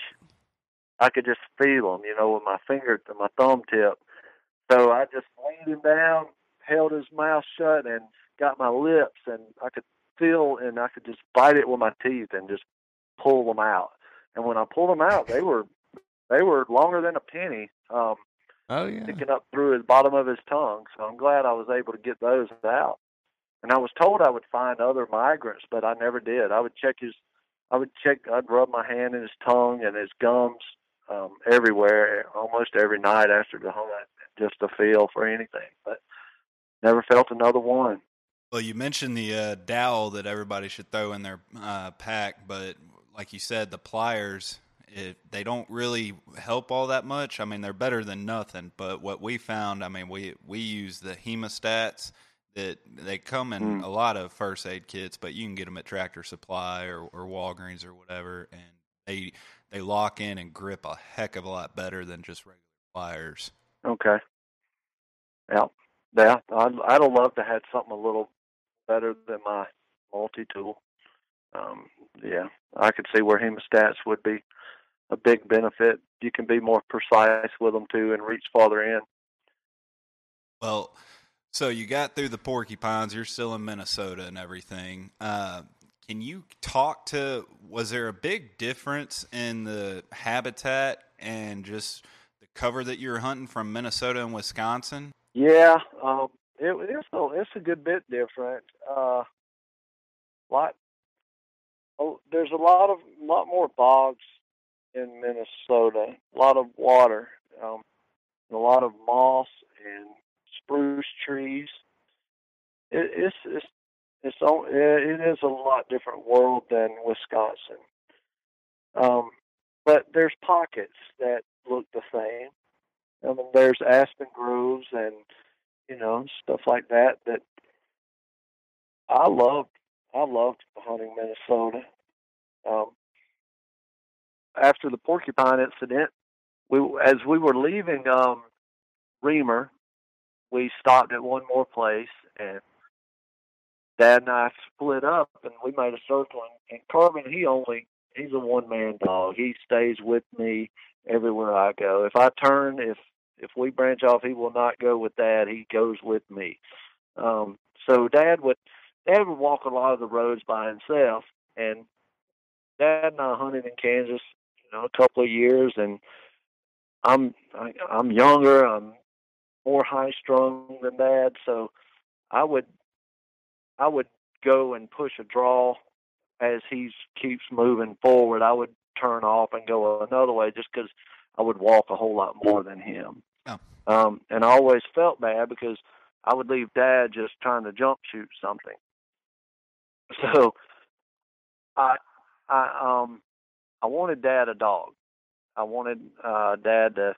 I could just feel them, you know, with my finger to my thumb tip. So I just leaned him down, held his mouth shut, and got my lips, and I could feel, and I could just bite it with my teeth and just pull them out. And when I pulled them out, they were they were longer than a penny, um, Oh yeah. sticking up through the bottom of his tongue. So I'm glad I was able to get those out. And I was told I would find other migrants, but I never did. I would check his, I would check, I'd rub my hand in his tongue and his gums um, everywhere, almost every night after the hunt, just to feel for anything. But never felt another one. Well, you mentioned the uh, dowel that everybody should throw in their uh, pack, but like you said, the pliers it, they don't really help all that much. I mean, they're better than nothing. But what we found, I mean, we we use the hemostats that they come in Mm. a lot of first aid kits, but you can get them at Tractor Supply or, or Walgreens or whatever, and they they lock in and grip a heck of a lot better than just regular pliers. Okay. Yeah, yeah. I'd I'd loved to have something a little better than my multi tool. Um, yeah, I could see where hemostats would be a big benefit. You can be more precise with them too and reach farther in. Well, so you got through the porcupines. You're still in Minnesota and everything. Uh, can you talk to? Was there a big difference in the habitat and just the cover that you were hunting from Minnesota and Wisconsin? Yeah, um, it, it's a it's a good bit different. Uh, lot, oh, there's a lot of lot more bogs in Minnesota. A lot of water, um, a lot of moss and spruce trees. It, it's it's it's on- it is a lot different world than Wisconsin. Um, but there's pockets that look the same. I mean, there's aspen groves and you know stuff like that. That I loved. I loved hunting Minnesota. Um, after the porcupine incident, we as we were leaving um, Remer, we stopped at one more place, and Dad and I split up, and we made a circle. And, and Carbon, he only he's a one man dog. He stays with me everywhere I go. If I turn, if if we branch off, he will not go with Dad. He goes with me. Um, so Dad would Dad would walk a lot of the roads by himself, and Dad and I hunted in Kansas, you know, a couple of years, and I'm I, I'm younger, I'm more high strung than Dad, so I would I would go and push a draw as he keeps moving forward. I would turn off and go another way just because I would walk a whole lot more than him. Um, and I always felt bad because I would leave Dad just trying to jump shoot something. So I I um I wanted Dad a dog. I wanted uh, Dad to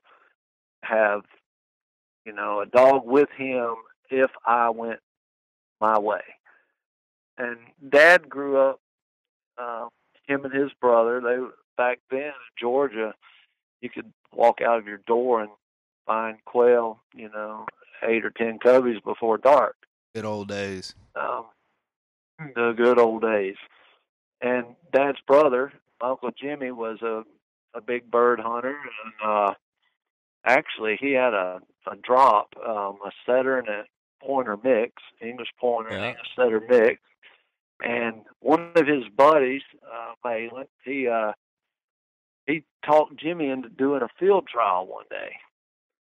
have you know a dog with him if I went my way. And Dad grew up. Uh, him and his brother. They back then in Georgia, you could walk out of your door and find quail. You know, eight or ten coveys before dark. Good old days. Um, the good old days. And Dad's brother, Uncle Jimmy, was a a big bird hunter, and uh, actually he had a a drop, um, a setter and a pointer mix, English pointer Yeah. and English setter mix. And one of his buddies, uh, Malin, he uh, he talked Jimmy into doing a field trial one day,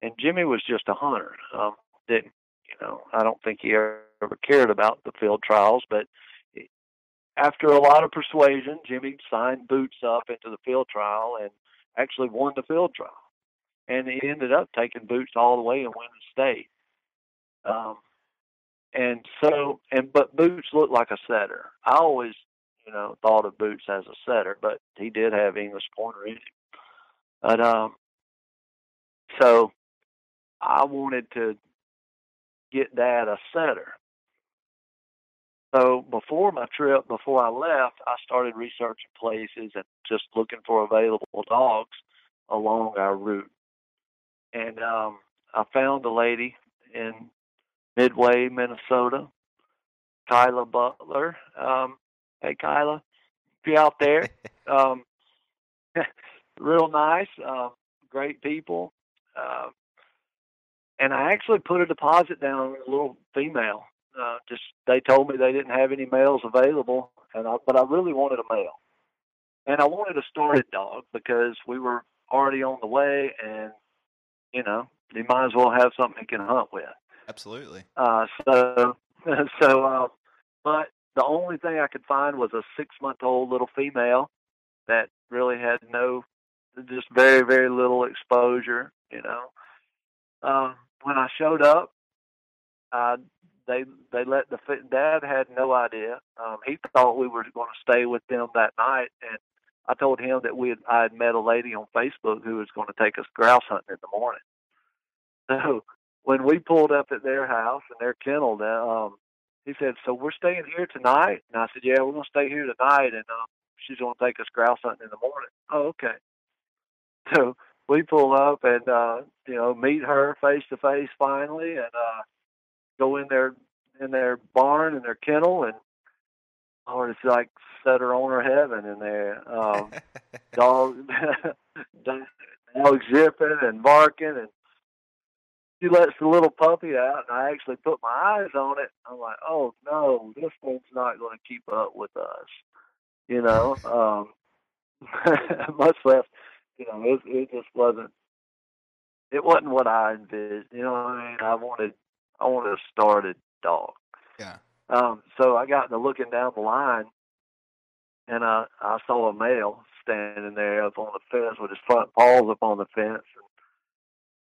and Jimmy was just a hunter. Um, didn't you know? I don't think he ever cared about the field trials, but after a lot of persuasion, Jimmy signed Boots up into the field trial and actually won the field trial. And he ended up taking Boots all the way and winning the state. Um, and so, and but Boots looked like a setter. I always, you know, thought of Boots as a setter, but he did have English pointer in him. But um, so I wanted to get Dad a setter. So before my trip, before I left, I started researching places and just looking for available dogs along our route. And um, I found a lady in Midway, Minnesota, Kyla Butler. Um, hey, Kyla, if you're out there, um, real nice, um, great people. Uh, and I actually put a deposit down on a little female. Uh, just they told me they didn't have any males available, and I, but I really wanted a male, and I wanted a started dog because we were already on the way, and you know you might as well have something you can hunt with. Absolutely. Uh, so, so, uh, but the only thing I could find was a six-month-old little female that really had no, just very, very little exposure. You know, um, when I showed up, uh, they they let the dad had no idea. Um, he thought we were going to stay with them that night, and I told him that we had I had met a lady on Facebook who was going to take us grouse hunting in the morning. So when we pulled up at their house and their kennel, um, he said, "So we're staying here tonight?" And I said, "Yeah, we're going to stay here tonight, and um, she's going to take us grouse hunting in the morning." Oh, okay. So we pull up and uh, you know meet her face to face finally, and uh, go in their in their barn and their kennel, and oh, it's like setter owner heaven in there. Um, dog, dog zipping and barking, and she lets the little puppy out, and I actually put my eyes on it. I'm like, oh no, this thing's not going to keep up with us, you know. Um, much less, you know, it, it just wasn't. It wasn't what I envisioned. You know what I mean? I wanted, I wanted a started dog. Yeah. Um, so I got to looking down the line, and I I saw a male standing there up on the fence with his front paws up on the fence,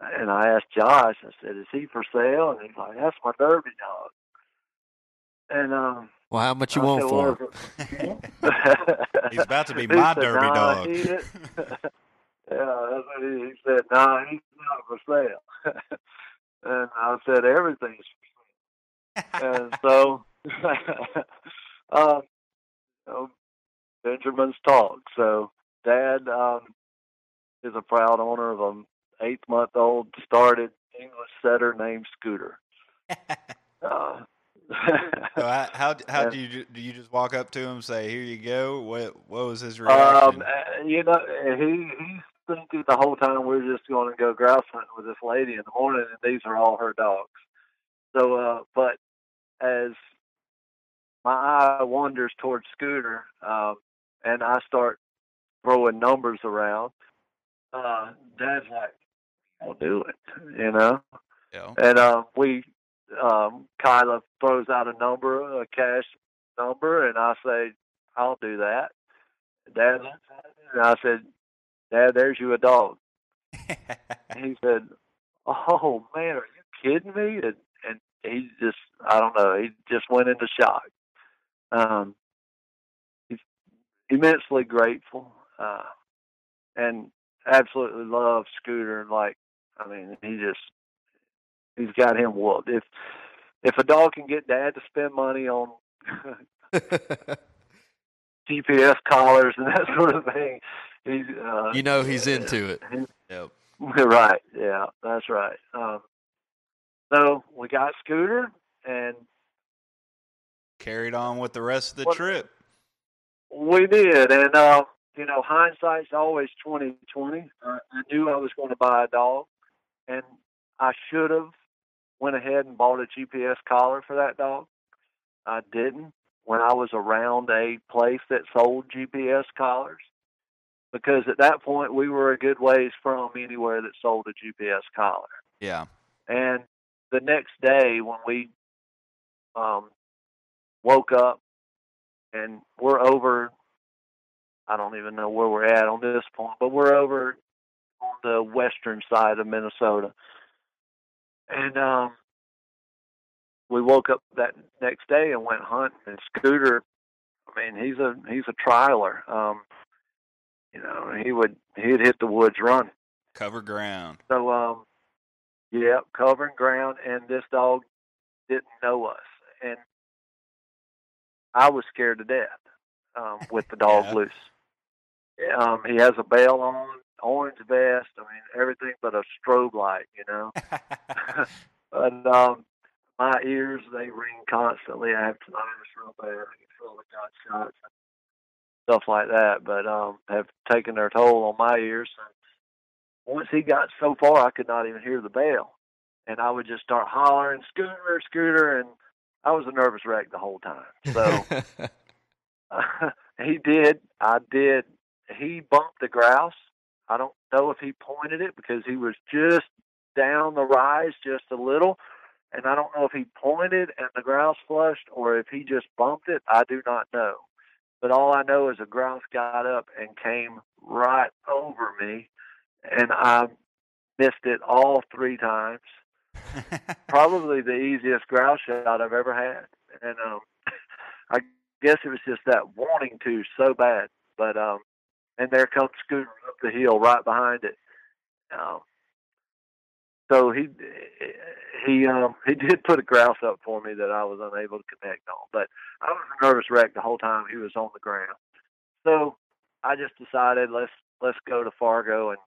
and, and I asked Josh. I said, "Is he for sale?" And he's like, "That's my Derby dog." And um, Well, how much you I want said, for him? "Well, He's about to be my said, derby "Nah, dog. he is." yeah, that's what he, he said. No, nah, he's not for sale. and I said, "Everything's for sale." and so, um, you know, Benjamin's talk. So, Dad um, is a proud owner of an eight-month-old started English setter named Scooter. uh, So how how, how do you do you just walk up to him say here you go? What what was his reaction? Um, you know, he he's thinking the whole time we're just going to go grouse hunting with this lady in the morning, and these are all her dogs. So, uh, but as my eye wanders towards Scooter, um, and I start throwing numbers around, uh, Dad's like, "I'll do it," you know. yeah. And uh, we, um, Kyla throws out a number, a cash number, and I say, I'll do that. Dad looks at it, and I said, Dad, there's you a dog. He said, Oh man, are you kidding me? And and he just, I don't know, he just went into shock. Um, he's immensely grateful, uh, and absolutely loves Scooter. Like, I mean, he just he's got him whooped. If if a dog can get dad to spend money on GPS collars and that sort of thing, he's uh, you know he's into it. Yep. right. Yeah, that's right. Um, so we got Scooter, and Carried on with the rest of the What- trip. we did. And uh, you know, hindsight's always twenty twenty. Uh, I knew I was going to buy a dog, and I should have went ahead and bought a GPS collar for that dog. I didn't when I was around a place that sold GPS collars because at that point we were a good ways from anywhere that sold a GPS collar. Yeah. And the next day when we um, woke up and we're over, I don't even know where we're at on this point, but we're over on the western side of Minnesota. And um, we woke up that next day and went hunting. And Scooter, I mean, he's a he's a trialer. Um, you know, he would he'd hit the woods running. Cover ground. So, um, yeah, covering ground, and this dog didn't know us, and I was scared to death um, with the dog Yeah. loose. Um, he has a bell on, orange vest. I mean, everything but a strobe light, you know. and um, my ears they ring constantly. I have tinnitus real bad. I can feel the gunshots and stuff like that. But um, have taken their toll on my ears. Once he got so far, I could not even hear the bell, and I would just start hollering, "Scooter, Scooter!" and I was a nervous wreck the whole time. So he did. I did. He bumped the grouse. I don't know if he pointed it because he was just down the rise just a little. And I don't know if he pointed and the grouse flushed or if he just bumped it. I do not know. But all I know is a grouse got up and came right over me. And I missed it all three times. Probably the easiest grouse shot I've ever had. And um, I guess it was just that wanting to so bad. But um, and there comes Scooter up the hill right behind it. Um, so he he um he did put a grouse up for me that I was unable to connect on, but I was a nervous wreck the whole time he was on the ground. So I just decided let's let's go to Fargo and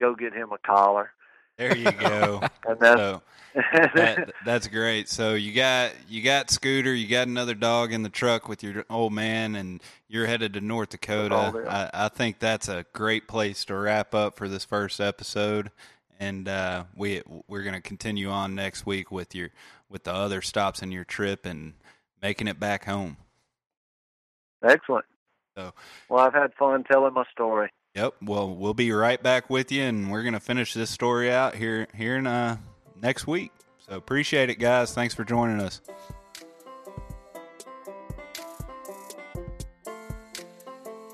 go get him a collar, there you go. and that's so that, that's great. So you got you got Scooter, you got another dog in the truck with your old man, and you're headed to North Dakota. I, I think that's a great place to wrap up for this first episode, and uh, we we're going to continue on next week with your with the other stops in your trip and making it back home. excellent. So- well, I've had fun telling my story. Yep. Well, we'll be right back with you, and we're going to finish this story out here here in uh, next week. So appreciate it, guys. Thanks for joining us.